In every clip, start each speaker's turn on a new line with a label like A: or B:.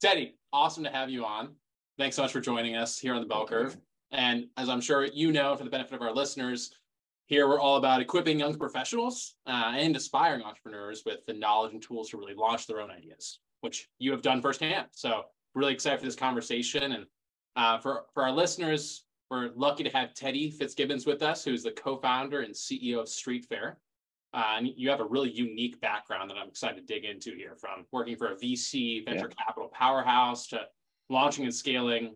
A: Teddy, awesome to have you on. Thanks so much for joining us here on the Bell Curve. And as I'm sure you know, for the benefit of our listeners, here we're all about equipping young professionals uh, and aspiring entrepreneurs with the knowledge and tools to really launch their own ideas, which you have done firsthand. So really excited for this conversation. And uh, for, for our listeners, we're lucky to have Teddy Fitzgibbons with us, who's the co-founder and CEO of StreetFair. Uh, and you have a really unique background that I'm excited to dig into here from working for a VC venture yeah. capital powerhouse to launching and scaling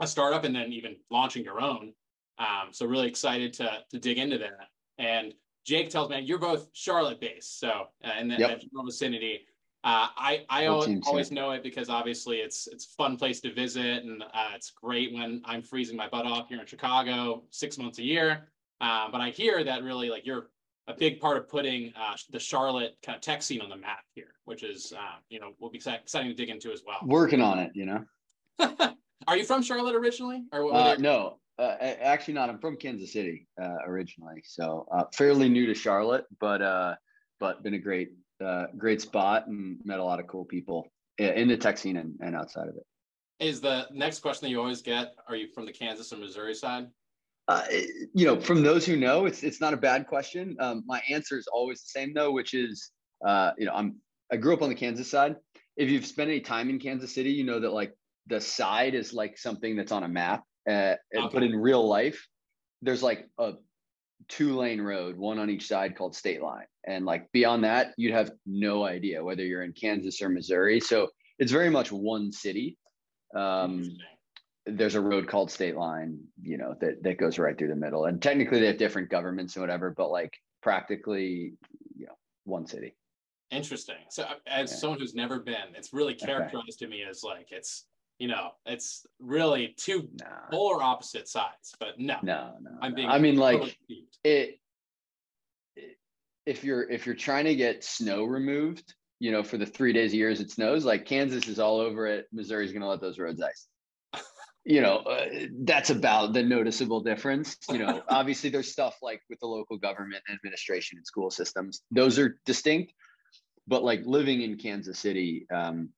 A: a startup and then even launching your own. Um, so really excited to, to dig into that. And Jake tells me you're both Charlotte based. So uh, in that, yep. that vicinity, uh, I, I always, always know it because obviously it's it's a fun place to visit and uh, it's great when I'm freezing my butt off here in Chicago six months a year. Uh, but I hear that really like you're a big part of putting uh, the Charlotte kind of tech scene on the map here, which is, uh, you know, will be exciting to dig into as well.
B: Working on it, you know.
A: Are you from Charlotte originally,
B: or uh, no? Uh, actually, not. I'm from Kansas City uh, originally, so uh, fairly new to Charlotte, but but been a great great spot and met a lot of cool people in the tech scene and, and outside of it.
A: Is the next question that you always get? Are you from the Kansas or Missouri side?
B: Uh, you know, from those who know, it's it's not a bad question. Um, my answer is always the same though, which is, uh, you know, I'm I grew up on the Kansas side. If you've spent any time in Kansas City, you know that like the side is like something that's on a map, uh, okay. but in real life, there's like a two lane road, one on each side called state line, and like beyond that, you'd have no idea whether you're in Kansas or Missouri. So it's very much one city. Um, there's a road called state line you know that that goes right through the middle. And technically they have different governments and whatever but like practically you know one city.
A: Interesting. So uh, as yeah. someone who's never been it's really characterized okay. to me as like it's you know it's really two nah. polar opposite sides but no.
B: No no i'm being i mean like it, it if you're if you're trying to get snow removed you know for the three days a year as it snows like kansas is all over it. Missouri's going to let those roads ice you know uh, that's about the noticeable difference you know. Obviously there's stuff like with the local government administration and school systems those are distinct but like living in kansas city um,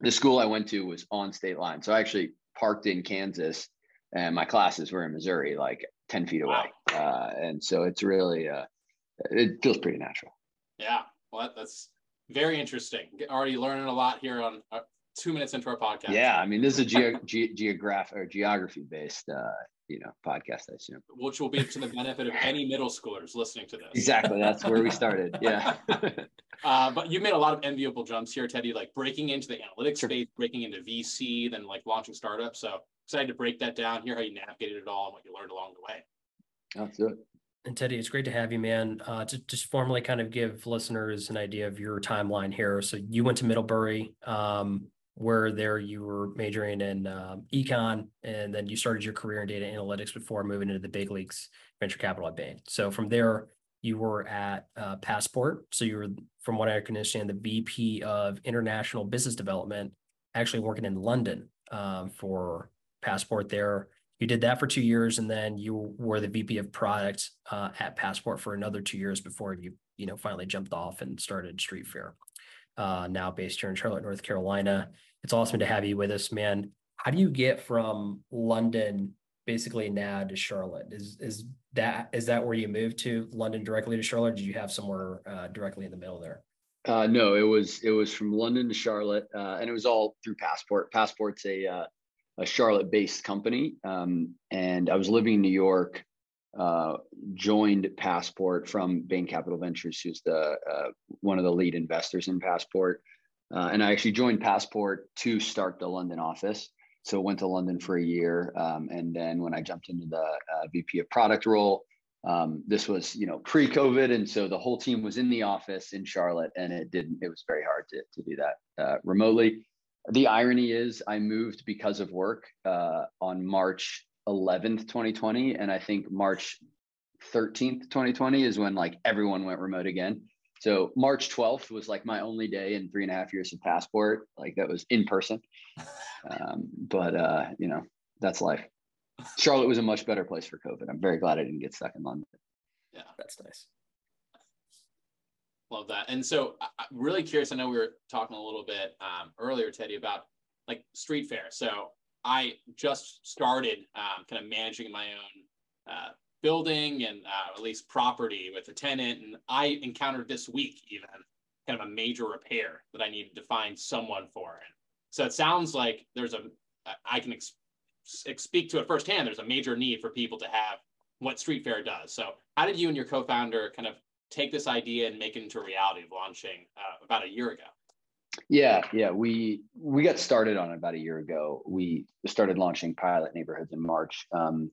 B: the school i went to was on state line so i actually parked in kansas and my classes were in missouri like 10 feet away wow. uh, and so it's really uh, it feels pretty natural.
A: Yeah well that's very interesting. Already learning a lot here on uh, two minutes into our podcast.
B: Yeah, I mean, this is a ge- ge- geograph or geography based, uh, you know, podcast. I assume,
A: which will be to the benefit of any middle schoolers listening to this.
B: Exactly, that's where we started. Yeah.
A: uh, but you've made a lot of enviable jumps here, Teddy. Like breaking into the analytics sure. space, breaking into VC, then like launching startups. So excited to break that down, hear how you navigated it all, and what you learned along the way.
B: That's it.
C: And Teddy, it's great to have you, man. Uh, to just formally kind of give listeners an idea of your timeline here. So you went to Middlebury. Um, where there you were majoring in um, econ and then you started your career in data analytics before moving into the big leagues venture capital at Bain. So from there, you were at uh, Passport. So you were, from what I can understand, the VP of International Business Development, actually working in London um, for Passport there. You did that for two years, and then you were the VP of Product uh, at Passport for another two years before you, you know, finally jumped off and started StreetFair. Uh, now based here in Charlotte, North Carolina it's awesome to have you with us, man. How do you get from London basically now to Charlotte? Is is that is that where you moved to London directly to Charlotte? did you have somewhere uh, directly in the middle there?
B: Uh, no, it was it was from London to Charlotte, uh, and it was all through Passport. Passport's a uh, a Charlotte-based company, um, and I was living in New York. Uh, joined Passport from Bain Capital Ventures, who's the uh, one of the lead investors in Passport. Uh, and I actually joined Passport to start the London office. So went to London for a year, um, and then when I jumped into the uh, VP of product role, um, this was you know pre-COVID, and so the whole team was in the office in Charlotte, and it didn't. It was very hard to to do that uh, remotely. The irony is, I moved because of work uh, on March 11th, 2020, and I think March 13th, 2020 is when like everyone went remote again. So March 12th was like my only day in three and a half years of passport. Like that was in person. Um, but uh, you know, that's life. Charlotte was a much better place for COVID. I'm very glad I didn't get stuck in London.
A: Yeah, that's nice. Love that. And so I'm really curious. I know we were talking a little bit um, earlier, Teddy, about like street fair. So I just started um, kind of managing my own uh, building and uh, at least property with a tenant. And I encountered this week even kind of a major repair that I needed to find someone for. And so it sounds like there's a, I can ex- speak to it firsthand. There's a major need for people to have what Street Fair does. So how did you and your co-founder kind of take this idea and make it into reality of launching uh, about a year ago?
B: Yeah, yeah, we we got started on it about a year ago. We started launching pilot neighborhoods in March. Um,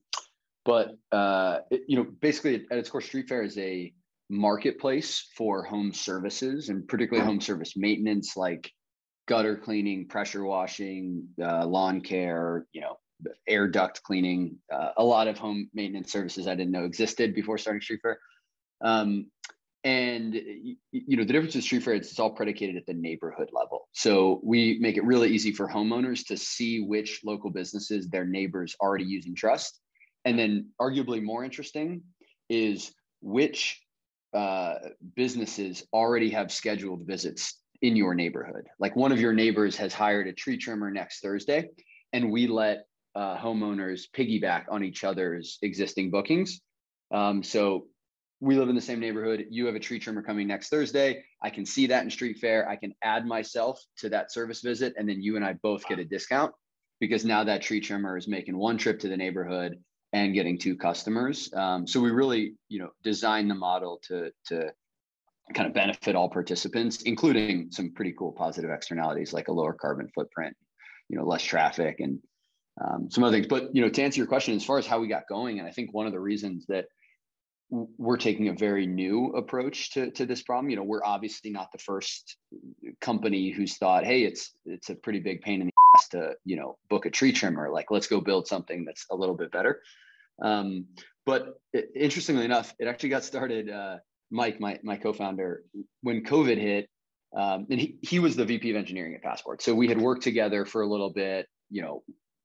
B: but uh, it, you know, basically at its core, Street Fair is a marketplace for home services and particularly home service maintenance, like gutter cleaning, pressure washing, uh, lawn care, you know, air duct cleaning, uh, a lot of home maintenance services I didn't know existed before starting Street Fair. Um, and you know the difference with street fair is it's all predicated at the neighborhood level so we make it really easy for homeowners to see which local businesses their neighbors already use and trust and then arguably more interesting is which uh, businesses already have scheduled visits in your neighborhood like one of your neighbors has hired a tree trimmer next thursday and we let uh, homeowners piggyback on each other's existing bookings um, so we live in the same neighborhood. You have a tree trimmer coming next Thursday. I can see that in street fair. I can add myself to that service visit. And then you and I both get a discount because now that tree trimmer is making one trip to the neighborhood and getting two customers. Um, so we really, you know, design the model to, to kind of benefit all participants, including some pretty cool positive externalities like a lower carbon footprint, you know, less traffic and um, some other things. But, you know, to answer your question, as far as how we got going, and I think one of the reasons that we're taking a very new approach to, to this problem. You know, we're obviously not the first company who's thought, hey, it's it's a pretty big pain in the to you know book a tree trimmer. Like, let's go build something that's a little bit better. Um, but it, interestingly enough, it actually got started. Uh, Mike, my my co-founder, when COVID hit, um, and he he was the VP of engineering at Passport. So we had worked together for a little bit. You know,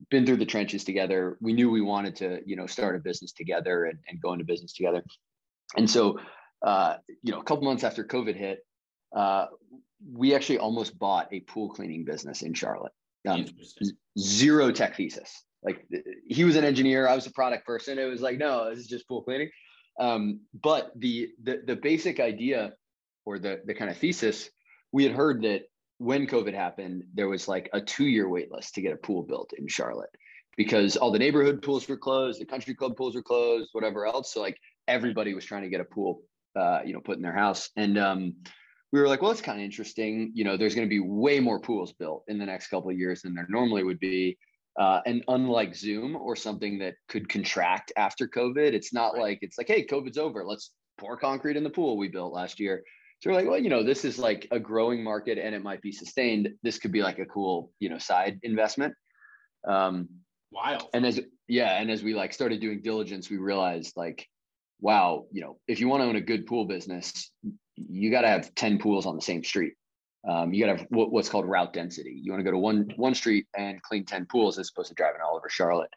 B: been through the trenches together. We knew we wanted to, you know, start a business together and, and go into business together. And so, uh, you know, a couple months after COVID hit, uh, we actually almost bought a pool cleaning business in Charlotte. Um, zero tech thesis. Like he was an engineer, I was a product person. It was like, no, this is just pool cleaning. Um, but the, the the basic idea or the the kind of thesis, we had heard that when COVID happened, there was like a two year wait list to get a pool built in Charlotte because all the neighborhood pools were closed, the country club pools were closed, whatever else. So like everybody was trying to get a pool, uh, you know, put in their house. And um, we were like, well, it's kind of interesting. You know, there's going to be way more pools built in the next couple of years than there normally would be. Uh, and unlike Zoom or something that could contract after COVID, it's not right. like it's like, hey, COVID's over. Let's pour concrete in the pool we built last year. So we're like, well, you know, this is like a growing market and it might be sustained. This could be like a cool, you know, side investment. Um,
A: Wild.
B: And as yeah, and as we like started doing diligence, we realized like, wow, you know, if you want to own a good pool business, you got to have ten pools on the same street. Um, you got to have what, what's called route density. You want to go to one one street and clean ten pools as opposed to driving all over Charlotte.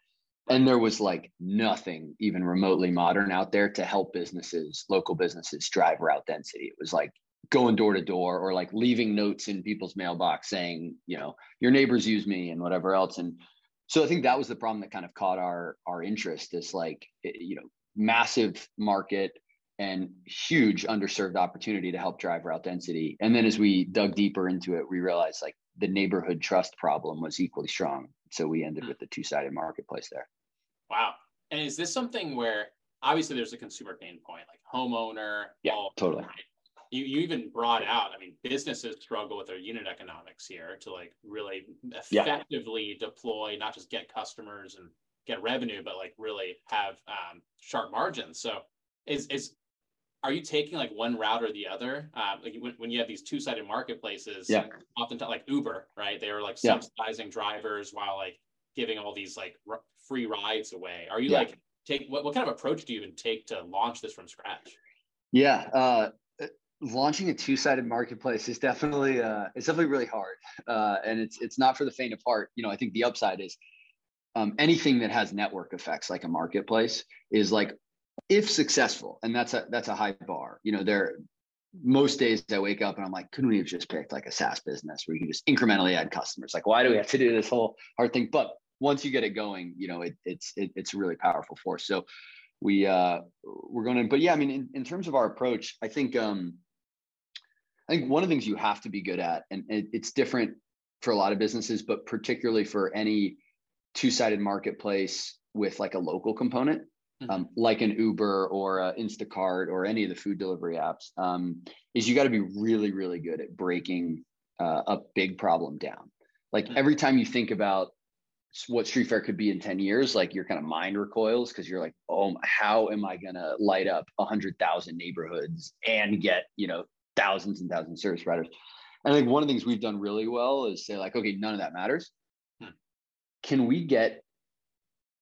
B: And there was like nothing even remotely modern out there to help businesses, local businesses drive route density. It was like going door to door or like leaving notes in people's mailbox saying, you know, your neighbors use me and whatever else. And so I think that was the problem that kind of caught our our interest is like, you know, massive market and huge underserved opportunity to help drive route density. And then as we dug deeper into it, we realized like the neighborhood trust problem was equally strong. So we ended with the two-sided marketplace there.
A: Wow. And is this something where obviously there's a consumer pain point, like homeowner?
B: Yeah, totally.
A: You, you even brought out, I mean, businesses struggle with their unit economics here to like really effectively yeah. deploy, not just get customers and get revenue, but like really have um, sharp margins. So is, is, are you taking like one route or the other? Uh, like when, when you have these two-sided marketplaces,
B: yeah.
A: often like Uber, right? They are like subsidizing yeah. drivers while like giving all these like r- free rides away. Are you yeah. like take what, what kind of approach do you even take to launch this from scratch?
B: Yeah, uh, launching a two-sided marketplace is definitely uh, it's definitely really hard, uh, and it's it's not for the faint of heart. You know, I think the upside is um, anything that has network effects, like a marketplace, is like if successful, and that's a that's a high bar. You know, there most days I wake up and I'm like, couldn't we have just picked like a SaaS business where you just incrementally add customers? Like, why do we have to do this whole hard thing? But once you get it going, you know, it, it's it, it's a really powerful force. So we uh we're going to, but yeah, I mean, in, in terms of our approach, I think um I think one of the things you have to be good at, and it, it's different for a lot of businesses, but particularly for any two-sided marketplace with like a local component, mm-hmm. um, like an Uber or uh, Instacart or any of the food delivery apps, um, is you got to be really, really good at breaking uh, a big problem down. Like mm-hmm. every time you think about what street fair could be in 10 years like your kind of mind recoils because you're like oh how am i going to light up 100000 neighborhoods and get you know thousands and thousands of service providers and i think one of the things we've done really well is say like okay none of that matters hmm. can we get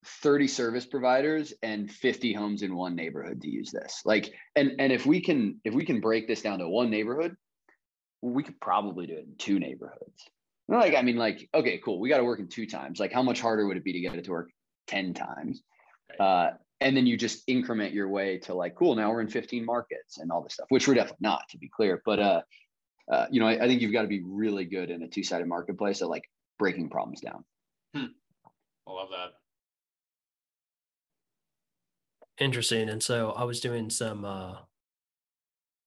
B: 30 service providers and 50 homes in one neighborhood to use this like and and if we can if we can break this down to one neighborhood we could probably do it in two neighborhoods like, I mean, like, okay, cool. We got to work in two times. Like, how much harder would it be to get it to work 10 times? Uh, and then you just increment your way to like, cool, now we're in 15 markets and all this stuff, which we're definitely not, to be clear. But, uh, uh, you know, I, I think you've got to be really good in a two sided marketplace at like breaking problems down.
A: Hmm. I love that.
C: Interesting. And so I was doing some, uh,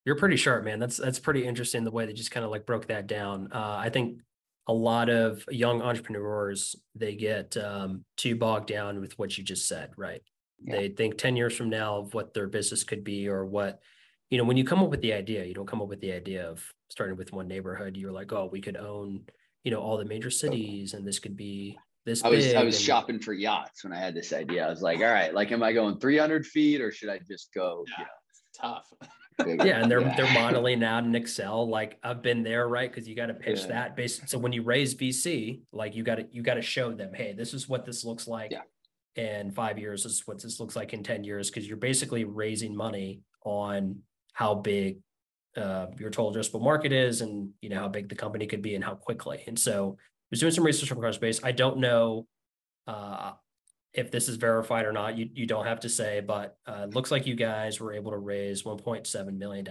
C: you're pretty sharp, man. That's that's pretty interesting the way they just kind of like broke that down. Uh, I think a lot of young entrepreneurs they get um, too bogged down with what you just said right yeah. they think 10 years from now of what their business could be or what you know when you come up with the idea you don't come up with the idea of starting with one neighborhood you're like oh we could own you know all the major cities and this could be this
B: i was i was shopping for yachts when i had this idea i was like all right like am i going 300 feet or should i just go
A: yeah, you know, tough
C: yeah, and they're yeah. they're modeling out in Excel. Like I've been there, right? Because you got to pitch yeah. that. Based so when you raise VC, like you got to you got to show them, hey, this is what this looks like
B: yeah.
C: in five years. This is what this looks like in ten years. Because you're basically raising money on how big uh, your total addressable market is, and you know how big the company could be, and how quickly. And so I was doing some research on Crunchbase. I don't know. Uh, if this is verified or not, you, you don't have to say, but uh, looks like you guys were able to raise $1.7 million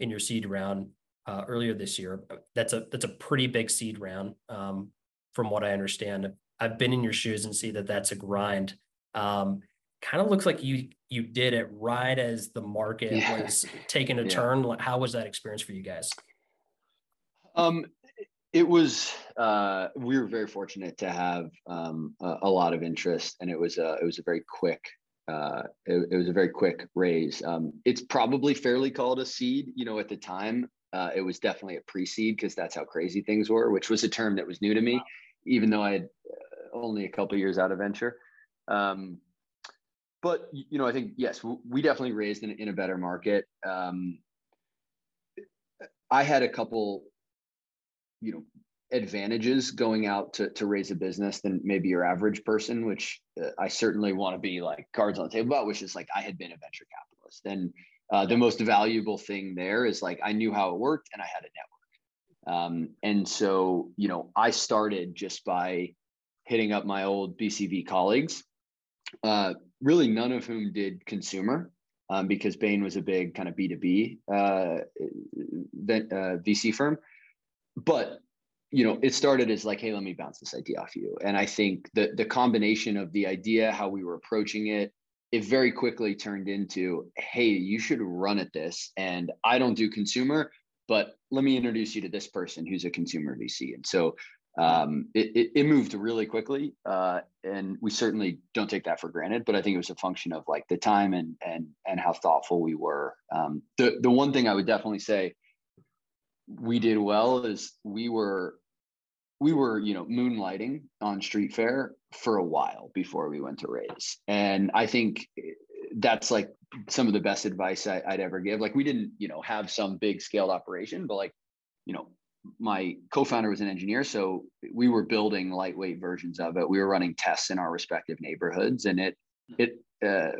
C: in your seed round uh, earlier this year. That's a that's a pretty big seed round, um, from what I understand. I've been in your shoes and see that that's a grind. Um, kind of looks like you you did it right as the market yeah. was taking a yeah. turn. How was that experience for you guys?
B: Um, it was uh, we were very fortunate to have um, a, a, lot of interest, and it was a it was a very quick uh, it, it, was a very quick raise. Um, it's probably fairly called a seed. You know, at the time, uh, it was definitely a pre-seed because that's how crazy things were, which was a term that was new to me, wow. even though I had uh, only a couple years out of venture. Um, but you know, I think yes, we definitely raised in, in a better market. Um, I had a couple you know advantages going out to, to raise a business than maybe your average person which uh, i certainly want to be like cards on the table about which is like i had been a venture capitalist. And uh, the most valuable thing there is like i knew how it worked and i had a network. Um, and so you know i started just by hitting up my old bcv colleagues uh, really none of whom did consumer um, because bain was a big kind of b2b uh, vc uh, firm but you know it started as like hey let me bounce this idea off you. And i think the the combination of the idea how we were approaching it it very quickly turned into hey you should run at this. And i don't do consumer but let me introduce you to this person who's a consumer vc and so um, it, it, it, moved really quickly. Uh, and we certainly don't take that for granted but i think it was a function of like the time and and and how thoughtful we were. Um, the the one thing i would definitely say we did well is we were we were you know moonlighting on street fair for a while before we went to raise and i think that's like some of the best advice I, would ever give. Like we didn't you know have some big scaled operation but like you know my co-founder was an engineer so we were building lightweight versions of it. We were running tests in our respective neighborhoods and it it uh,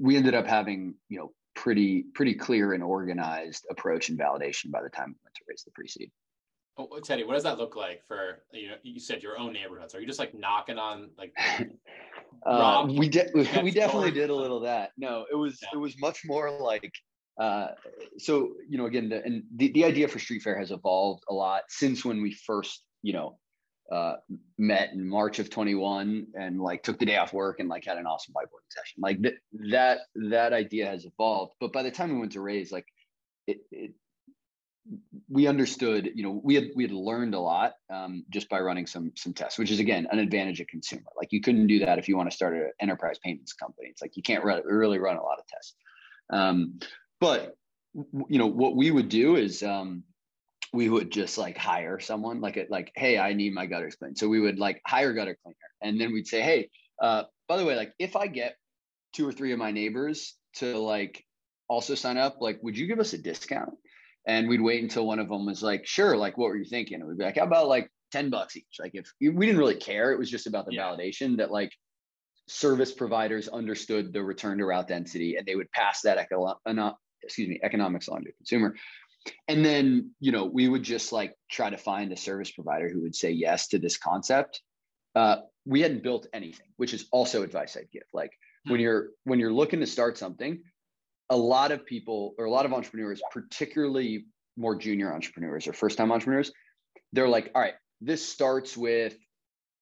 B: we ended up having you know pretty pretty clear and organized approach and validation by the time we went to raise the pre-seed.
A: Oh, Teddy, what does that look like for you know? You said your own neighborhoods. Are you just like knocking on like?
B: uh, we did. We definitely did a little of that. No, it was yeah. it was much more like uh, so you know, again, the, and the, the idea for Street Fair has evolved a lot since when we first, you know, uh, met in March of 21 and like took the day off work and like had an awesome whiteboarding session. Like th- that that idea has evolved. But by the time we went to raise, like it, it we understood, you know, we had we had learned a lot um, just by running some some tests, which is again an advantage of consumer. Like you couldn't do that if you want to start an enterprise payments company. It's like you can't run, really run a lot of tests. Um, but you know what we would do is um, we would just like hire someone like it like hey I need my gutters cleaned. So we would like hire gutter cleaner, and then we'd say hey uh, by the way like if I get two or three of my neighbors to like also sign up, like would you give us a discount? and we'd wait until one of them was like, sure, like what were you thinking? And we'd be like, how about like 10 bucks each? Like if we didn't really care, it was just about the yeah. validation that like service providers understood the return to route density and they would pass that eco- excuse me, economics on to consumer. And then, you know, we would just like try to find a service provider who would say yes to this concept. Uh, we hadn't built anything, which is also advice I'd give. Like hmm. when you're when you're looking to start something, a lot of people or a lot of entrepreneurs, particularly more junior entrepreneurs or first time entrepreneurs, they're like, all right, this starts with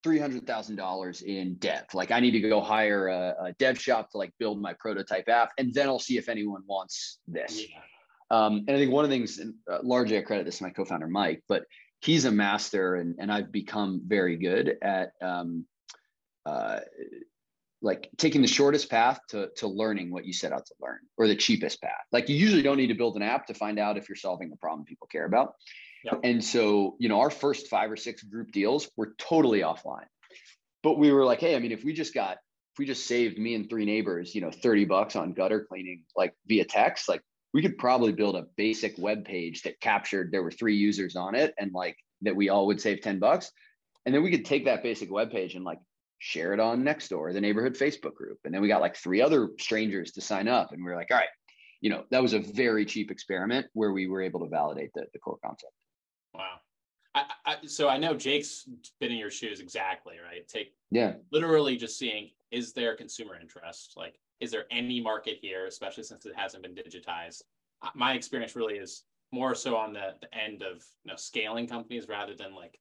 B: $300,000 in dev. Like I need to go hire a, a, dev shop to like build my prototype app and then I'll see if anyone wants this. Yeah. Um, and I think one of the things, uh, largely I credit this to my co-founder, Mike, but he's a master and, and I've become very good at um, uh, like taking the shortest path to, to learning what you set out to learn or the cheapest path. Like you usually don't need to build an app to find out if you're solving the problem people care about. Yep. And so, you know, our first five or six group deals were totally offline. But we were like, hey, I mean, if we just got, if we just saved me and three neighbors, you know, 30 bucks on gutter cleaning, like via text, like we could probably build a basic web page that captured there were three users on it and like that we all would save 10 bucks. And then we could take that basic web page and like share it on Nextdoor, the neighborhood Facebook group. And then we got like three other strangers to sign up. And we were like, all right, you know, that was a very cheap experiment where we were able to validate the, the core concept.
A: Wow. I, I, so I know Jake's been in your shoes exactly, right? Take
B: yeah,
A: literally just seeing is there consumer interest? Like, is there any market here, especially since it hasn't been digitized? Uh, my experience really is more so on the, the end of you know scaling companies rather than like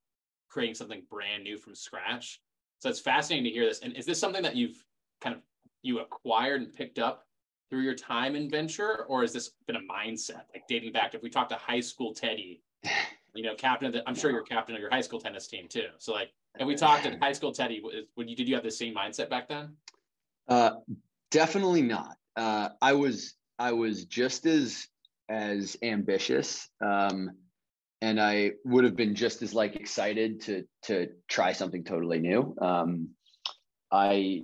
A: creating something brand new from scratch. So it's fascinating to hear this. And is this something that you've kind of you acquired and picked up through your time in venture, or has this been a mindset like dating back? If we talk to high school Teddy, you know, captain of the, I'm sure you're captain of your high school tennis team too. So like, if we talked to high school Teddy, would you did you have the same mindset back then?
B: Uh, definitely not. Uh, I was I was just as as ambitious. Um, and I would have been just as like excited to to try something totally new. Um, I,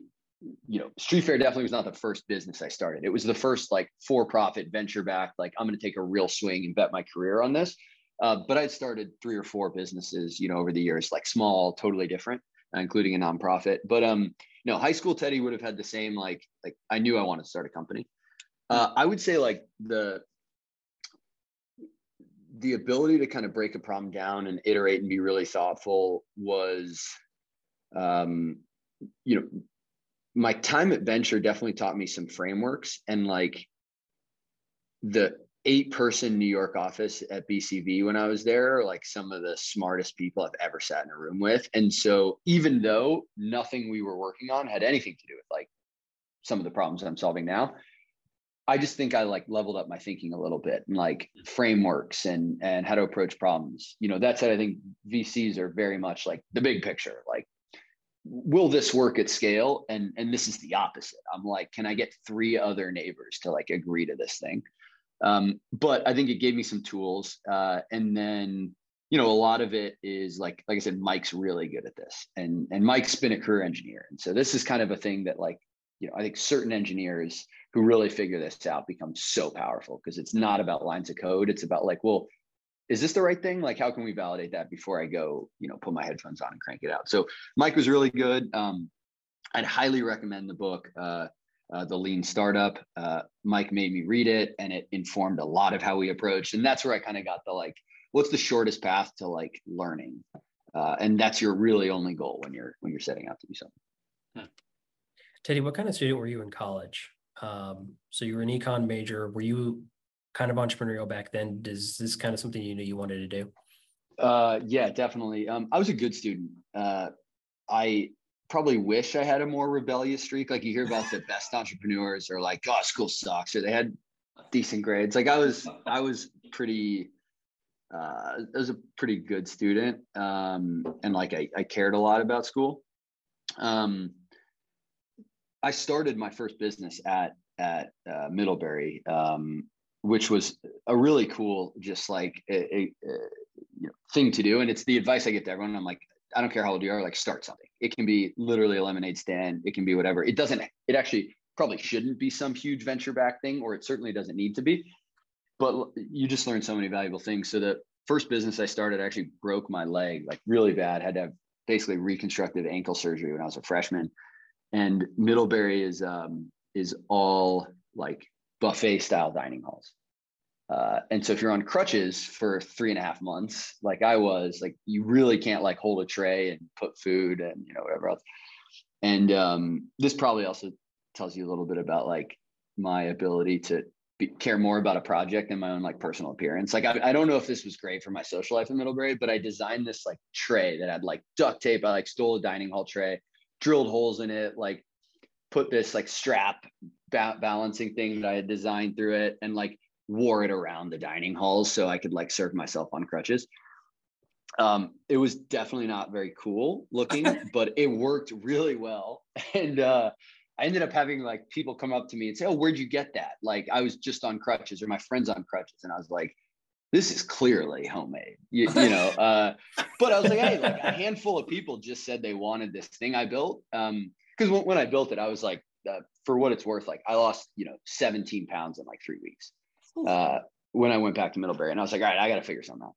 B: you know, Street Fair definitely was not the first business I started. It was the first like for-profit venture back. Like I'm going to take a real swing and bet my career on this. Uh, but I'd started three or four businesses, you know, over the years, like small, totally different, including a nonprofit. But um, know, high school Teddy would have had the same like like I knew I wanted to start a company. Uh, I would say like the the ability to kind of break a problem down and iterate and be really thoughtful was um you know my time at venture definitely taught me some frameworks and like the eight person new york office at bcv when i was there like some of the smartest people i've ever sat in a room with and so even though nothing we were working on had anything to do with like some of the problems i'm solving now I just think I like leveled up my thinking a little bit and like mm. frameworks and and how to approach problems. You know, that said, I think VCs are very much like the big picture. Like, will this work at scale? And and this is the opposite. I'm like, can I get three other neighbors to like agree to this thing? Um, but I think it gave me some tools. Uh, and then you know, a lot of it is like like I said, Mike's really good at this, and and Mike's been a career engineer, and so this is kind of a thing that like you know I think certain engineers who really figure this out become so powerful because it's not about lines of code. It's about like, well, is this the right thing? Like, how can we validate that before I go, you know, put my headphones on and crank it out? So Mike was really good. Um, I'd highly recommend the book, uh, uh, The Lean Startup. Uh, Mike made me read it and it informed a lot of how we approached. And that's where I kind of got the like, what's the shortest path to like learning? Uh, and that's your really only goal when you're when you're setting out to do something.
C: Hmm. Teddy, what kind of student were you in college? Um, so you were an econ major. Were you kind of entrepreneurial back then. Is this kind of something you knew you wanted to do?
B: Uh, yeah, definitely. Um, I was a good student. Uh, I probably wish I had a more rebellious streak. Like you hear about the best entrepreneurs are like, oh, school sucks, or they had decent grades. Like I was, I was pretty, uh, I was a pretty good student. Um, and like I, I cared a lot about school. Um, I started my first business at, at uh, Middlebury, um, which was a really cool, just like a, a, a you know, thing to do. And it's the advice I get to everyone. I'm like, I don't care how old you are, like start something. It can be literally a lemonade stand. It can be whatever. It doesn't, it actually probably shouldn't be some huge venture back thing, or it certainly doesn't need to be. But you just learn so many valuable things. So the first business I started actually broke my leg like really bad. Had to have basically reconstructive ankle surgery when I was a freshman. And Middlebury is um, is all like buffet style dining halls. Uh, and so if you're on crutches for three and a half months, like I was, like you really can't like hold a tray and put food and you know whatever else. And um, this probably also tells you a little bit about like my ability to be, care more about a project than my own like personal appearance. Like I, I don't know if this was great for my social life in Middlebury, but I designed this like tray that had like duct tape. I like stole a dining hall tray, drilled holes in it, like put this like strap ba- balancing thing that I had designed through it, and like wore it around the dining halls so I could like serve myself on crutches. Um, it was definitely not very cool looking, but it worked really well. And uh, I ended up having like people come up to me and say, "Oh, where'd you get that?" Like I was just on crutches, or my friends on crutches, and I was like, "This is clearly homemade," you, you know. Uh, but I was like, "Hey, like a handful of people just said they wanted this thing I built." Because um, when, when I built it, I was like, uh, for what it's worth, like I lost, you know, 17 pounds in like three weeks uh, when I went back to Middlebury, and I was like, all right, I got to figure something out.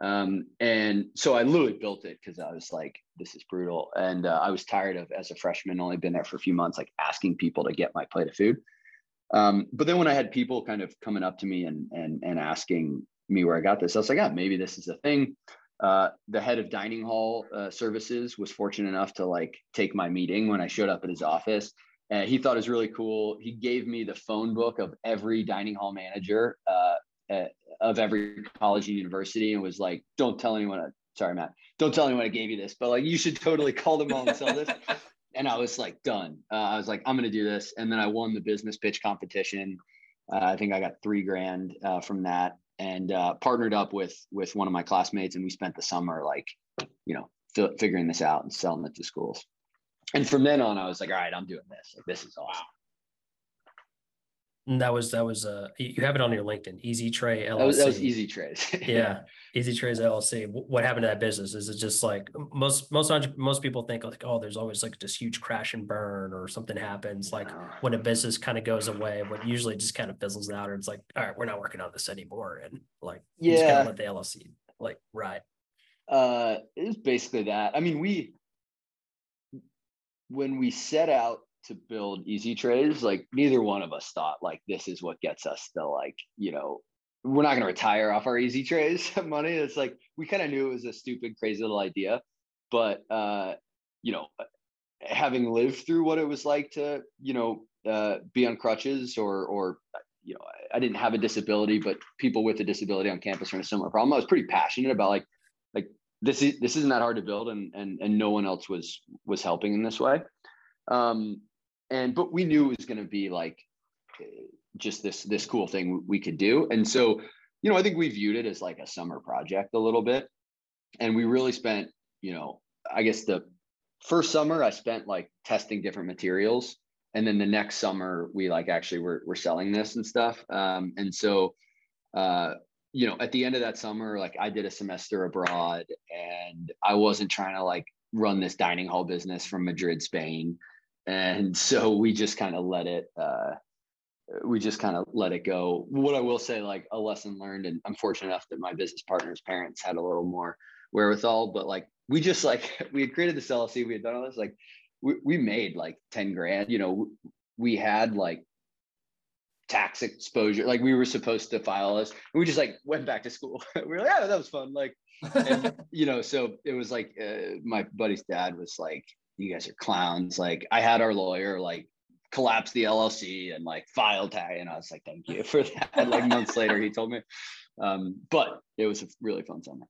B: Um, and so I literally built it because I was like, this is brutal, and uh, I was tired of as a freshman, only been there for a few months, like asking people to get my plate of food. Um, but then when I had people kind of coming up to me and and and asking me where I got this, I was like, yeah, maybe this is a thing. Uh, the head of dining hall uh, services was fortunate enough to like take my meeting when I showed up at his office and he thought it was really cool. He gave me the phone book of every dining hall manager uh, at, of every college and university, and was like, "Don't tell anyone." I, sorry, Matt. Don't tell anyone I gave you this, but like, you should totally call them all and sell this. and I was like, done. Uh, I was like, I'm going to do this, and then I won the business pitch competition. Uh, I think I got three grand uh, from that, and uh, partnered up with with one of my classmates, and we spent the summer like, you know, f- figuring this out and selling it to schools and from then on, I was like, all right, I'm doing this. Like, this is awesome.
C: And that was that was uh you have it on your LinkedIn, Easy Tray LLC.
B: That was, that was Easy Trays.
C: yeah, Easy Trays LLC. What happened to that business? Is it just like most most most people think like oh, there's always like this huge crash and burn or something happens like when a business kind of goes away, but usually just kind of fizzles out or it's like all right, we're not working on this anymore and like
B: yeah, just kind of
C: let the LLC like ride.
B: Uh, it was basically that. I mean, we when we set out to build easy trays, like neither one of us thought like this is what gets us the like, you know, we're not going to retire off our easy trays money. It's like we kind of knew it was a stupid, crazy little idea, but uh, you know, having lived through what it was like to, you know, uh, be on crutches or or you know, I didn't have a disability, but people with a disability on campus are in a similar problem. I was pretty passionate about like this is this isn't that hard to build and and and no one else was was helping in this way. Um and but we knew it was going to be like just this this cool thing we could do. And so you know i think we viewed it as like a summer project a little bit. And we really spent you know i guess the first summer i spent like testing different materials. And then the next summer we like actually were, were selling this and stuff. Um, and so uh, you know, at the end of that summer, like I did a semester abroad and I wasn't trying to like run this dining hall business from Madrid, Spain. And so we just kind of let it, uh, we just kind of let it go. What I will say, like a lesson learned, and I'm fortunate enough that my business partner's parents had a little more wherewithal, but like we just like, we had created this LLC, we had done all this, like we, we made like 10 grand, you know, we had like tax exposure. Like we were supposed to file this. we just like went back to school. we were like, yeah, that was fun. Like, and, you know, so it was like uh, my buddy's dad was like, you guys are clowns. Like I had our lawyer like collapse the LLC and like file tag. And I was like, thank you for that. like months later, he told me. Um, but it was a really fun summer.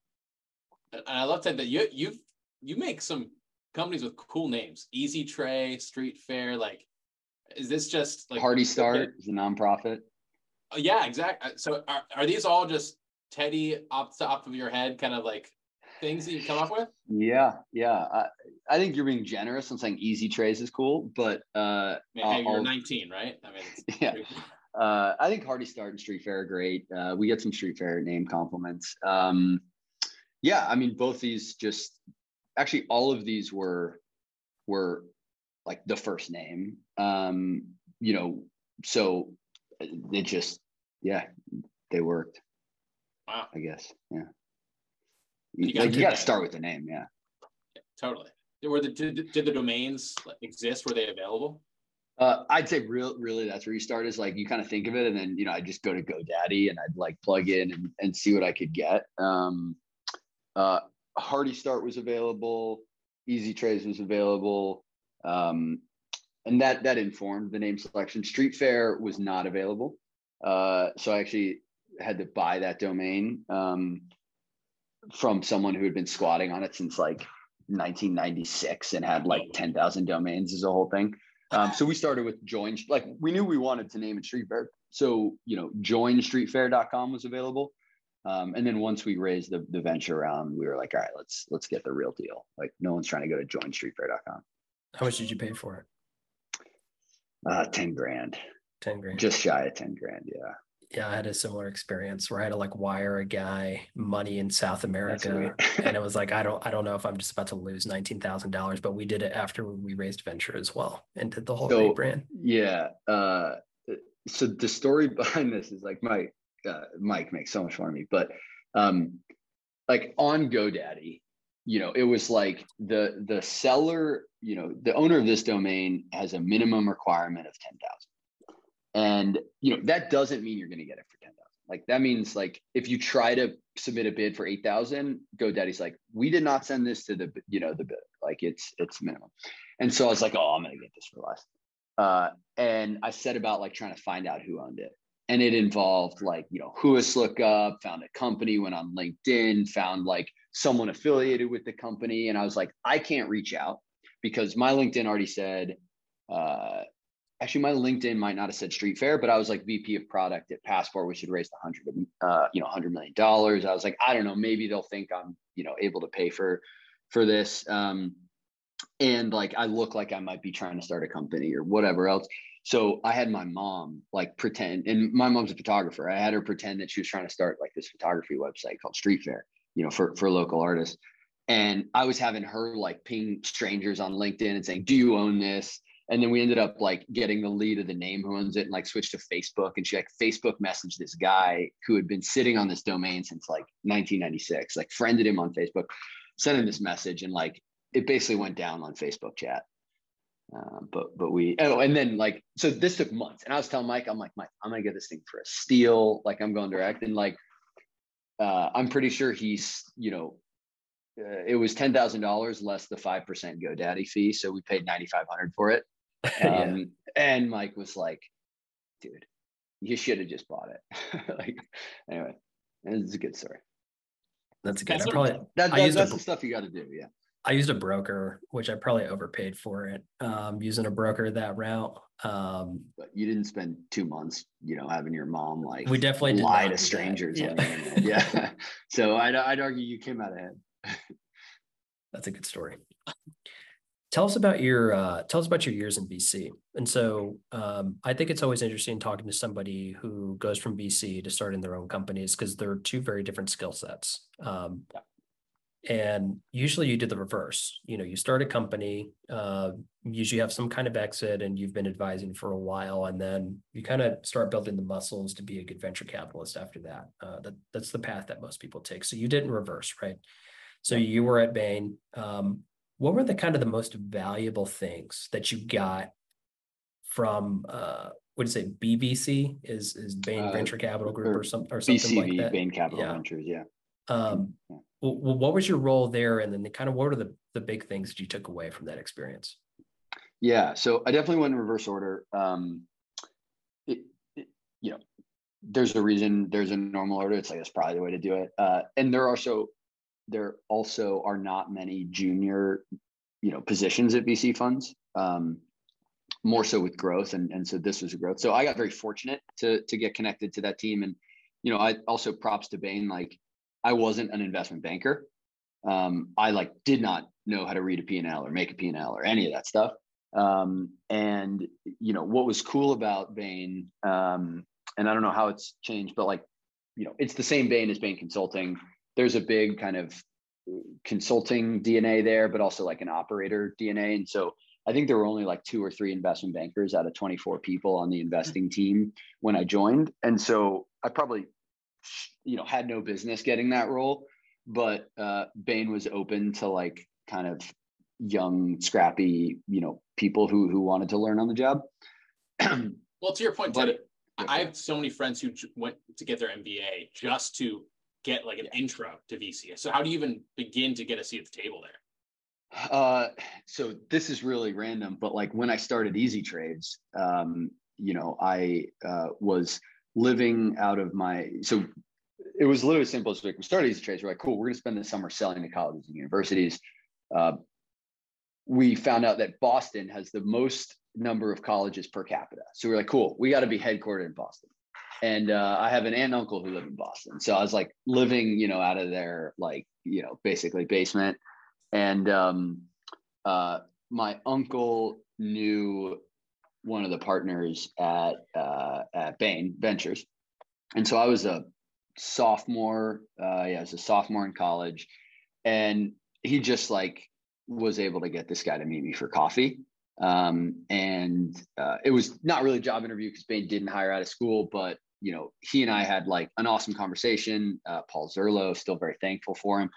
A: And I love that you you you make some companies with cool names. Easy Tray, Street Fair, like is this just like
B: Hardy Start is a nonprofit?
A: Uh, yeah, exactly. So are, are these all just Teddy off the top of your head, kind of like things that you come up with?
B: Yeah, yeah. I, I think you're being generous. I'm saying easy trays is cool, but uh,
A: hey, you're 19, right? I mean,
B: yeah. Uh, I think Hardy Start and Street Fair are great. Uh, we get some Street Fair name compliments. Um, yeah, I mean, both these just actually all of these were were like the first name. Um, you know, so it just yeah, they worked.
A: Wow.
B: I guess. Yeah. You, like, you got to start with the name. Yeah.
A: yeah totally. Were the did, did the domains exist? Were they available?
B: Uh, I'd say real, really, that's where you start. Is like you kind of think of it, and then you know I just go to GoDaddy and I'd like plug in and, and see what I could get. Um, uh, Hardy Start was available, Easy Trays was available, um, and that that informed the name selection. Street Fair was not available, uh, so I actually had to buy that domain um, from someone who had been squatting on it since like 1996 and had like 10,000 domains as a whole thing. Um, so we started with join, like we knew we wanted to name it Street Fair. So, you know, joinstreetfair.com was available. Um, and then once we raised the, the venture round, we were like, all right, let's, let's get the real deal. Like no one's trying to go to joinstreetfair.com.
C: How much did you pay for it?
B: Uh, 10 grand.
C: 10 grand.
B: Just shy of 10 grand. Yeah
C: yeah, I had a similar experience where I had to like wire a guy money in South America, and it was like I don't I don't know if I'm just about to lose nineteen thousand dollars, but we did it after we raised venture as well and did the whole so, rebrand.
B: Yeah. Uh, so the story behind this is like Mike uh, Mike makes so much fun of me, but um, like on GoDaddy, you know, it was like the the seller, you know, the owner of this domain has a minimum requirement of ten thousand and you know that doesn't mean you're going to get it for 10,000. Like that means like if you try to submit a bid for 8,000, GoDaddy's like, we did not send this to the you know the bid. Like it's it's minimum. And so I was like, oh, I'm going to get this for less. Uh, and I set about like trying to find out who owned it. And it involved like, you know, Whois lookup, found a company, went on LinkedIn, found like someone affiliated with the company. And I was like, I can't reach out because my LinkedIn already said, uh, actually my LinkedIn might not have said street fair, but I was like VP of product at Passport, which had raised hundred, uh, you know, hundred million dollars. I was like, I don't know, maybe they'll think I'm, you know, able to pay for, for this. Um, and like, I look like I might be trying to start a company or whatever else. So I had my mom like pretend, and my mom's a photographer. I had her pretend that she was trying to start like this photography website called Street Fair, you know, for, for local artists. And I was having her like ping strangers on LinkedIn and saying, do you own this? and then we ended up like getting the lead of the name who owns it and like switched to facebook. And she like facebook messaged this guy who had been sitting on this domain since like 1996 like friended him on facebook sent him this message and like it basically went down on facebook chat. Uh, but but we oh and then like so this took months. And i was telling mike i'm like mike i'm gonna get this thing for a steal. Like i'm going direct. And like uh, i'm pretty sure he's you know uh, it was ten thousand dollars less the five percent GoDaddy fee, so we paid ninety five hundred for it. Um, yeah. And Mike was like, dude, you should have just bought it. like, anyway, it's a good story.
C: That's a good. That's I probably
B: that, that, that's a, the stuff you got to do. Yeah.
C: I used a broker, which I probably overpaid for it. Um, using a broker that route. Um,
B: but you didn't spend two months, you know, having your mom like
C: we definitely
B: lie to strangers. Yeah. yeah. so I'd, I'd argue you came out ahead.
C: That's a good story. Tell us about your uh, tell us about your years in VC. And so um, I think it's always interesting talking to somebody who goes from VC to starting their own companies because they're two very different skill sets. Um, and usually you do the reverse. You know, you start a company, uh, usually have some kind of exit, and you've been advising for a while, and then you kind of start building the muscles to be a good venture capitalist after that. Uh, that that's the path that most people take. So you didn't reverse, right? So you were at Bain. Um, what were the kind of the most valuable things that you got from uh, what do you say BBC is is Bain uh, Venture Capital Group or, or some or something BCV, like that?
B: Bain Capital yeah. Ventures, yeah.
C: Um, yeah. Well, what was your role there, and then the kind of what are the the big things that you took away from that experience?
B: Yeah, so I definitely went in reverse order. Um, it, it, you know, there's a reason there's a normal order. It's like that's probably the way to do it. Uh, and there are also there also are not many junior, you know, positions at VC funds. Um, more so with growth, and and so this was a growth. So I got very fortunate to to get connected to that team, and you know, I also props to Bain. Like, I wasn't an investment banker. Um, I like did not know how to read a P&L or make a P&L or any of that stuff. Um, and you know what was cool about Bain, um, and I don't know how it's changed, but like you know, it's the same Bain as Bain Consulting. There's a big kind of consulting DNA there, but also like an operator DNA. And so I think there were only like two or three investment bankers out of 24 people on the investing team when I joined. And so I probably, you know, had no business getting that role, but uh, Bain was open to like kind of young, scrappy, you know, people who who wanted to learn on the job.
A: well, to your point, Teddy, I have so many friends who went to get their MBA just to get like an yeah. intro to VC. So how do you even begin to get a seat at the table there?
B: Uh, so this is really random, but like when I started Easy Trays, um, you know, I uh, was living out of my so it was literally as simple as we started Easy Trays. We're like, cool, we're to spend the summer selling to colleges and universities. Uh, we found out that Boston has the most number of colleges per capita. So we're like, cool, we got to be headquartered in Boston. And uh, I have an aunt and uncle who live in Boston. So I was like living, you know, out of their like, you know, basically basement. And um, uh, my uncle knew one of the partners at uh, at Bain Ventures. And so I was a sophomore. Uh, yeah, I was a sophomore in college, and he just like was able to get this guy to meet me for coffee. Um, and uh, it was not really a job interview because Bain didn't hire out of school, but you know, he and I had like an awesome conversation. Uh, Paul Zerlo, still very thankful for him.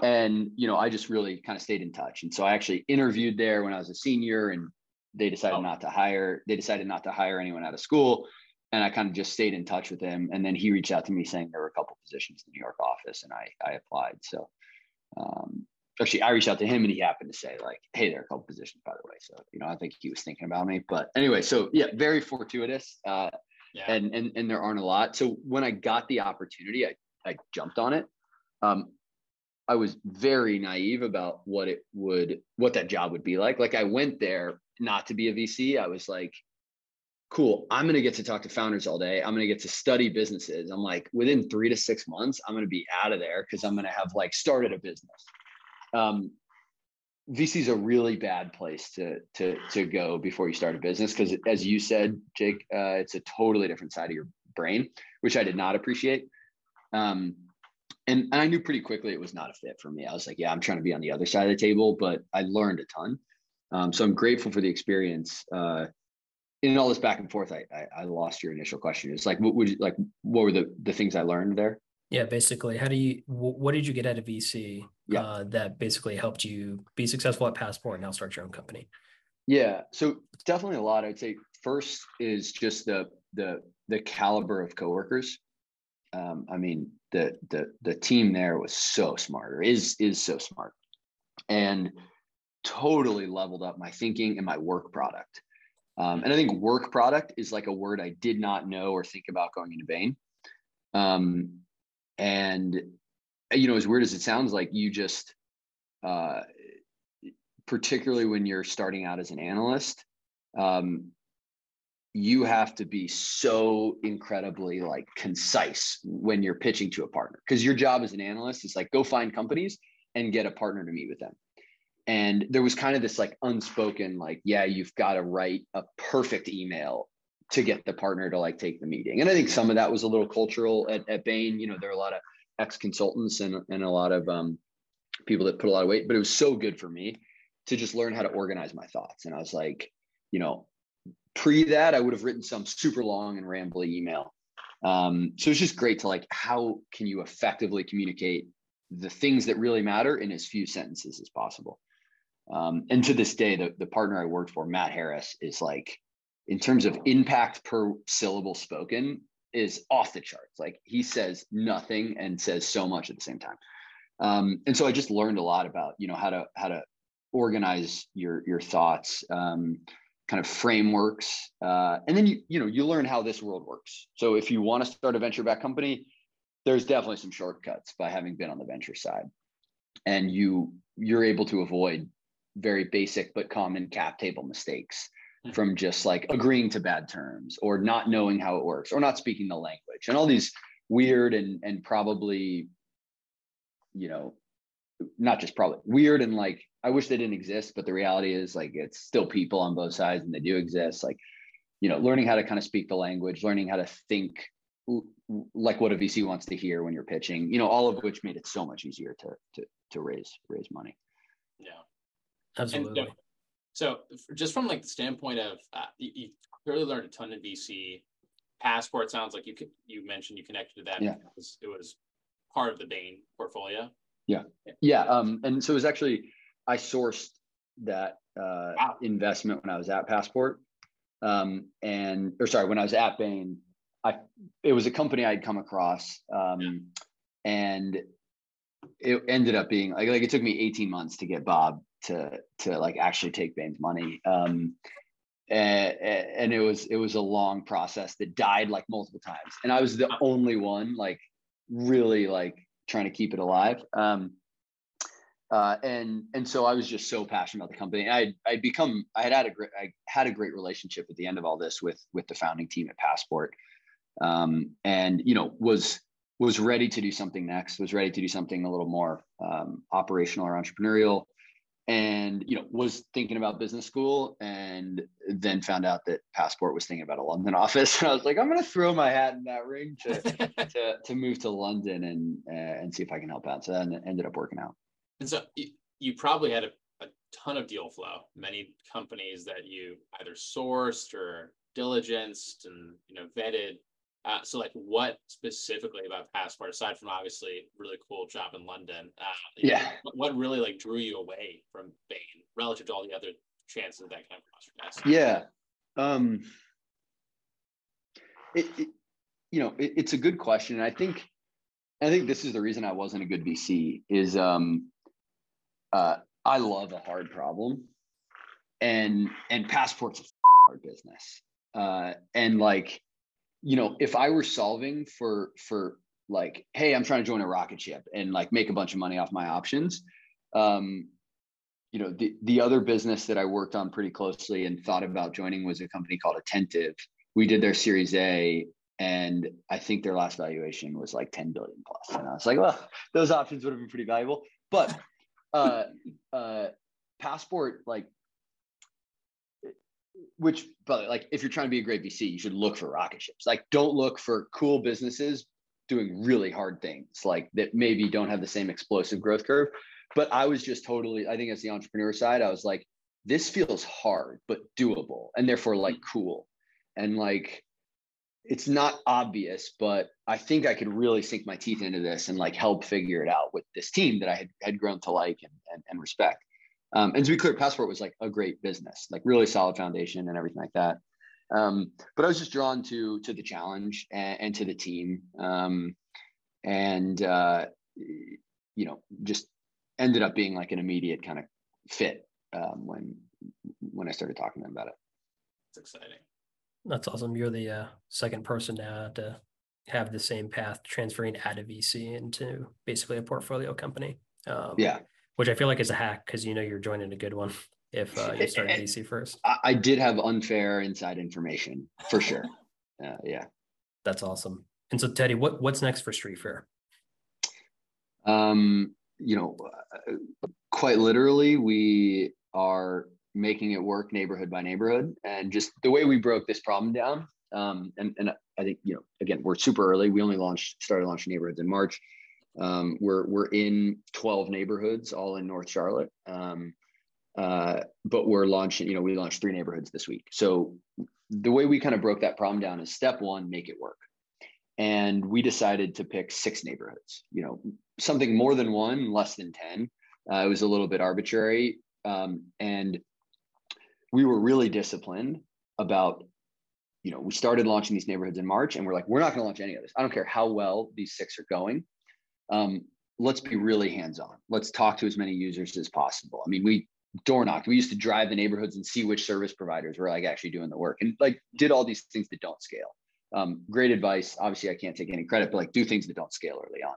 B: And, you know, I just really kind of stayed in touch. And so I actually interviewed there when I was a senior and they decided oh. not to hire, they decided not to hire anyone out of school. And I kind of just stayed in touch with him. And then he reached out to me saying there were a couple positions in the New York office and I, I applied. So, um, actually I reached out to him and he happened to say like, Hey, there are a couple positions by the way. So, you know, I think he was thinking about me, but anyway, so yeah, very fortuitous. Uh, yeah. and, and, and there aren't a lot. So when I got the opportunity, I, I jumped on it. Um, I was very naive about what it would, what that job would be like. Like I went there not to be a VC. I was like, cool, I'm going to get to talk to founders all day. I'm going to get to study businesses. I'm like, within three to six months, I'm going to be out of there because I'm going to have like started a business. Um, VC is a really bad place to to to go before you start a business because, as you said, Jake, uh, it's a totally different side of your brain, which I did not appreciate. Um, and, and I knew pretty quickly it was not a fit for me. I was like, yeah, I'm trying to be on the other side of the table, but I learned a ton. Um, so I'm grateful for the experience. Uh, in all this back and forth, I, I, I lost your initial question. It's like, what would you like? What were the the things I learned there?
C: Yeah, basically, how do you? What did you get out of VC yeah. uh, that basically helped you be successful at Passport and now start your own company?
B: Yeah, so definitely a lot. I'd say first is just the the the caliber of coworkers. Um, I mean, the the the team there was so smart, or is is so smart, and totally leveled up my thinking and my work product. Um, and I think work product is like a word I did not know or think about going into Bain. Um, and you know as weird as it sounds like you just uh, particularly when you're starting out as an analyst um, you have to be so incredibly like concise when you're pitching to a partner because your job as an analyst is like go find companies and get a partner to meet with them and there was kind of this like unspoken like yeah you've got to write a perfect email to get the partner to like take the meeting. And I think some of that was a little cultural at, at Bain. You know, there are a lot of ex consultants and, and a lot of um, people that put a lot of weight, but it was so good for me to just learn how to organize my thoughts. And I was like, you know, pre that, I would have written some super long and rambly email. Um, so it's just great to like, how can you effectively communicate the things that really matter in as few sentences as possible? Um, and to this day, the, the partner I worked for, Matt Harris, is like in terms of impact per syllable spoken is off the charts. Like he says nothing and says so much at the same time. Um, and so I just learned a lot about, you know, how to, how to organize your your thoughts, um, kind of frameworks, uh, and then you you know you learn how this world works. So if you want to start a venture back company, there's definitely some shortcuts by having been on the venture side, and you you're able to avoid very basic but common cap table mistakes mm-hmm. from just like agreeing to bad terms or not knowing how it works or not speaking the language and all these weird and and probably you know not just probably weird and like I wish they didn't exist, but the reality is like it's still people on both sides and they do exist. Like, you know, learning how to kind of speak the language, learning how to think like what a VC wants to hear when you're pitching, you know, all of which made it so much easier to to to raise raise money.
A: Yeah,
C: absolutely.
A: And, so, just from like the standpoint of uh, you, you, clearly learned a ton in VC. Passport sounds like you could you mentioned you connected to that
B: yeah.
A: because it was part of the Bain portfolio.
B: Yeah. Yeah. Um, and so it was actually, I sourced that uh, wow. investment when I was at Passport. Um, and, or sorry, when I was at Bain, I, it was a company I'd come across. Um, yeah. And it ended up being like, like it took me 18 months to get Bob to, to like actually take Bain's money. Um, and, and it was, it was a long process that died like multiple times. And I was the only one like really like trying to keep it alive. Um, uh, and and so I was just so passionate about the company. I I become I had had a great I had a great relationship at the end of all this with with the founding team at Passport, um, and you know was was ready to do something next. Was ready to do something a little more um, operational or entrepreneurial and you know was thinking about business school and then found out that passport was thinking about a london office. And i was like i'm going to throw my hat in that ring to to, to move to london and uh, and see if i can help out. So that ended up working out.
A: And so you, probably had a, a ton of deal flow. Many companies that you either sourced or diligenced and you know vetted uh, so, like, what specifically about Passport, aside from obviously really cool job in London, uh,
B: yeah,
A: know, what really like drew you away from Bain relative to all the other chances that kind of cross your desk?
B: Yeah, um, it, it you know, it, it's a good question. I think, I think this is the reason I wasn't a good VC. Is um, uh, I love a hard problem, and and Passport's a hard business, uh, and like you know, if I were solving for for like, hey, I'm trying to join a rocket ship and like make a bunch of money off my options, um, you know, the the other business that I worked on pretty closely and thought about joining was a company called Attentive. We did their Series A, and I think their last valuation was like 10 billion plus. And I was like, well, those options would have been pretty valuable. But uh, uh, Passport, like which but like if you're trying to be a great VC, you should look for rocket ships. Like don't look for cool businesses doing really hard things like that maybe don't have the same explosive growth curve. But I was just totally, I think as the entrepreneur side, I was like, this feels hard but doable and therefore like mm. cool. And like it's not obvious, but I think I could really sink my teeth into this and like help figure it out with this team that I had, had grown to like and, and, and respect. Um, and to be clear, Passport was like a great business, like really solid foundation and everything like that. Um, but I was just drawn to to the challenge and, and to the team, um, and uh, you know, just ended up being like an immediate kind of fit um, when when I started talking to them about it.
A: It's exciting.
C: That's awesome. You're the uh, second person now to have the same path, transferring out of VC into basically a portfolio company.
B: Um, yeah
C: which I feel like is a hack because you know you're joining a good one if uh, you start VC first.
B: I, I, did have unfair inside information for sure. uh, yeah,
C: that's awesome. And so, Teddy, what what's next for StreetFair?
B: Um, you know, quite literally, we are making it work neighborhood by neighborhood, and just the way we broke this problem down. Um, and and I think you know, again, we're super early. We only launched started launching neighborhoods in March. Um, we're we're in 12 neighborhoods, all in North Charlotte. Um, uh, but we're launching. You know, we launched three neighborhoods this week. So the way we kind of broke that problem down is step one, make it work. And we decided to pick six neighborhoods. You know, something more than one, less than 10. Uh, it was a little bit arbitrary, um, and we were really disciplined about you know, we started launching these neighborhoods in March and we're like, we're not going to launch any of this. I don't care how well these six are going um, let's be really hands on. Let's talk to as many users as possible. I mean, we door knocked. We used to drive the neighborhoods and see which service providers were like actually doing the work and like did all these things that don't scale. Um, great advice. Obviously, I can't take any credit, but like do things that don't scale early on.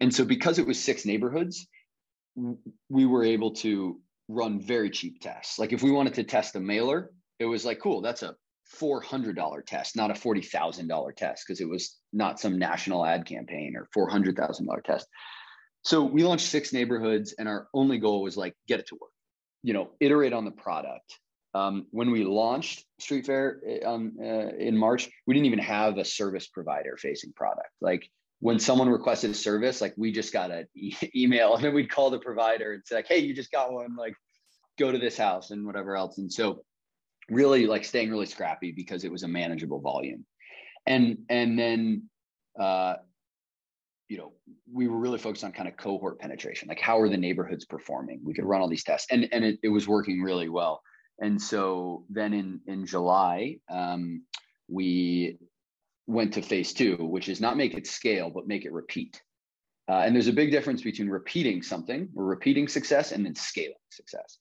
B: And so because it was six neighborhoods, we were able to run very cheap tests. Like if we wanted to test a mailer, it was like, cool, that's a $400 test, not a $40,000 test, because it was not some national ad campaign or $400,000 test. So we launched six neighborhoods, and our only goal was like, get it to work, you know, iterate on the product. Um, when we launched StreetFair eh, um, uh, in March, we didn't even have a service provider facing product. Like when someone requested a service, like we just got an e- email and then we'd call the provider and say, like, hey, you just got one, like go to this house and whatever else. And so really like staying really scrappy because it was a manageable volume. And and then uh you know, we were really focused on kind of cohort penetration, like how are the neighborhoods performing? We could run all these tests and, and it, it was working really well. And so then in, in July, um, we went to phase two, which is not make it scale, but make it repeat. Uh, and there's a big difference between repeating something, or repeating success, and then scaling success.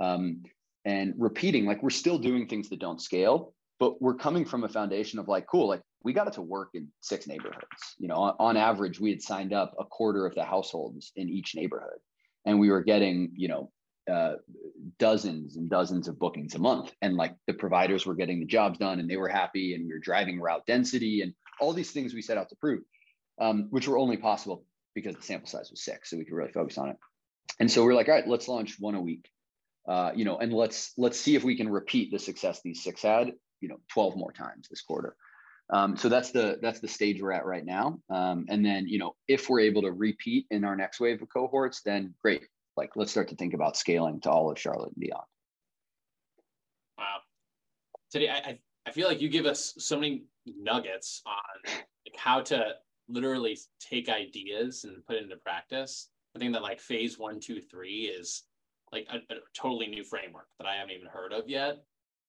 B: Um, and repeating, like we're still doing things that don't scale, but we're coming from a foundation of like, cool, like we got it to work in six neighborhoods. You know, on, on average, we had signed up a quarter of the households in each neighborhood, and we were getting, you know, uh, dozens and dozens of bookings a month. And like the providers were getting the jobs done and they were happy and we were driving route density and all these things we set out to prove, um, which were only possible because the sample size was six. So we could really focus on it. And so we're like, all right, let's launch one a week. Uh, you know, and let's let's see if we can repeat the success these six had, you know, 12 more times this quarter. Um, so that's the that's the stage we're at right now. Um, and then you know if we're able to repeat in our next wave of cohorts, then great like let's start to think about scaling to all of Charlotte and beyond.
A: Wow. Teddy, I, I feel like you give us so many nuggets on like how to literally take ideas and put it into practice. I think that like phase one, two, three is like a, a totally new framework that I haven't even heard of yet,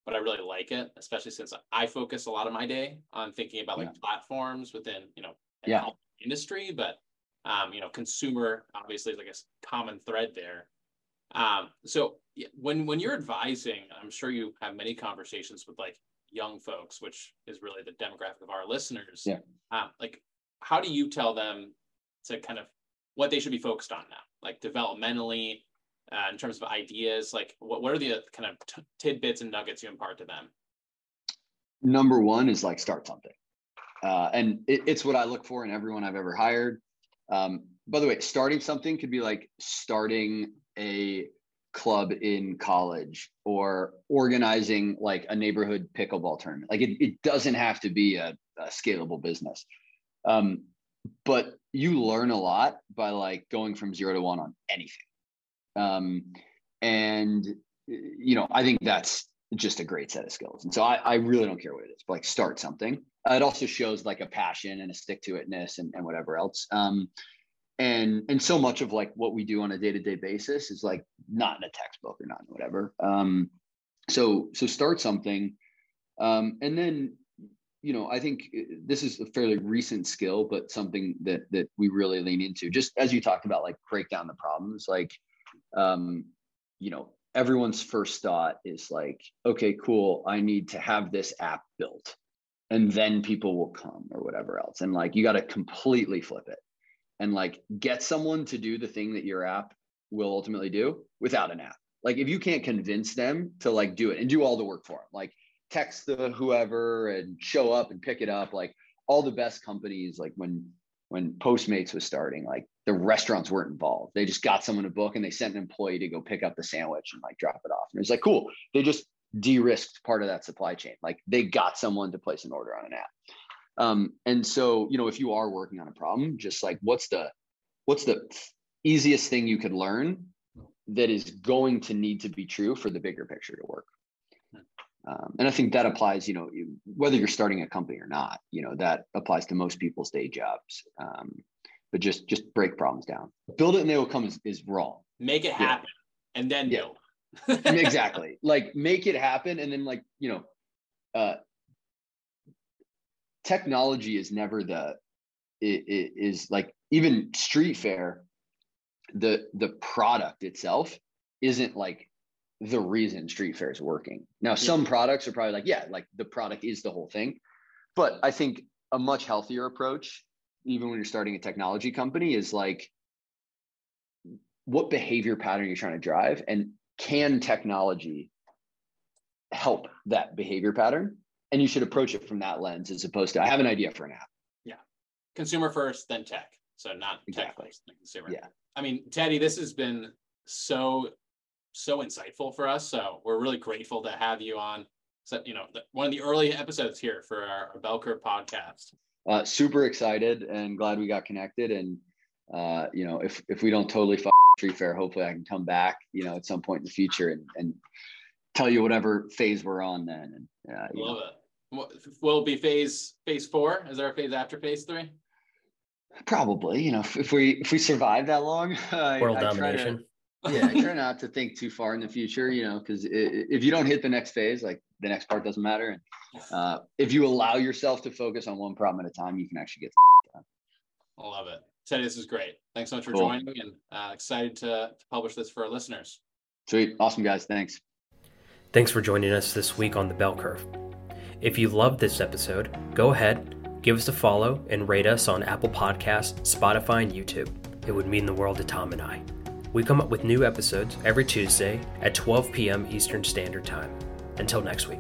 A: but I really like it, especially since I focus a lot of my day on thinking about like yeah. platforms within, you know,
B: yeah.
A: industry, but um, you know, consumer obviously is like a common thread there. Um, so when when you're advising, I'm sure you have many conversations with like young folks, which is really the demographic of our listeners.
B: Yeah.
A: Um, like, how do you tell them to kind of what they should be focused on now, like developmentally, uh, in terms of ideas? Like, what what are the kind of t- tidbits and nuggets you impart to them?
B: Number one is like start something, uh, and it, it's what I look for in everyone I've ever hired. Um, by the way, starting something could be like starting a club in college or organizing like a neighborhood pickleball tournament. Like it, it doesn't have to be a, a scalable business. Um, but you learn a lot by like going from zero to one on anything. Um, and you know, I think that's just a great set of skills. And so I, I really don't care what it is, but like start something. Uh, it also shows like a passion and a stick to itness and, and whatever else. Um, and and so much of like what we do on a day to day basis is like not in a textbook or not in whatever. Um, so so start something, um, and then you know I think uh, this is a fairly recent skill, but something that that we really lean into. Just as you talked about, like break down the problems, like um, you know everyone's first thought is like, okay, cool, I need to have this app built and then people will come or whatever else. And like, you got to completely flip it and like get someone to do the thing that your app will ultimately do without an app. Like, if you can't convince them to like do it and do all the work for them, like text the whoever and show up and pick it up, like all the best companies, like when when Postmates was starting, like the restaurants weren't involved. They just got someone to book and they sent an employee to go pick up the sandwich and like drop it off. And it's like, cool. They just de-risked part of that supply chain. Like they got someone to place an order on an app. Um, and so, you know, if you are working on a problem, just like what's the what's the easiest thing you could learn that is going to need to be true for the bigger picture to work. Um, and I think that applies, you know, whether you're starting a company or not, you know, that applies to most people's day jobs. Um, but just just break problems down. Build it and they will come is, is wrong.
A: Make it happen yeah. and then
B: yeah. exactly. Like make it happen and then like, you know, uh technology is never the it, it is like even StreetFair the the product itself isn't like the reason StreetFair is working. Now, some products are probably like, yeah, like the product is the whole thing. But I think a much healthier approach, even when you're starting a technology company, is like what behavior pattern you're trying to drive and can technology help that behavior pattern? And you should approach it from that lens as opposed to I have an idea for an app.
A: Yeah. Consumer first, then tech. So not
B: Exactly.
A: tech first, then consumer.
B: Yeah.
A: I mean, Teddy, this has been so so insightful for us. So we're really grateful to have you on. So you know, the, one of the early episodes here for our, our Bell Curve podcast.
B: Uh, super excited and glad we got connected. And uh, you know, if if we don't totally f- StreetFair, hopefully I can come back, you know, at some point in the future and and tell you whatever phase we're on then. And uh, you know,
A: Love it. Will it be phase phase four? Is there a phase after phase three?
B: probably, you know, if, if we if we survive that long, I,
C: World
B: I try to-
C: domination.
B: yeah, I try not to think too far in the future, you know, because if you don't hit the next phase, like the next part doesn't matter. And uh, if you allow yourself to focus on one problem at a time, you can actually get.
A: I love it. Teddy, this is great. Thanks so much for
B: Cool.
A: joining and uh, excited to, to publish this for our listeners.
B: Sweet, awesome guys, thanks.
C: Thanks for joining us this week on the Bell Curve. If you loved this episode, go ahead, give us a follow, and rate us on Apple Podcasts, Spotify, and YouTube. It would mean the world to Tom and I. We come up with new episodes every Tuesday at 12 p.m. Eastern Standard Time. Until next week.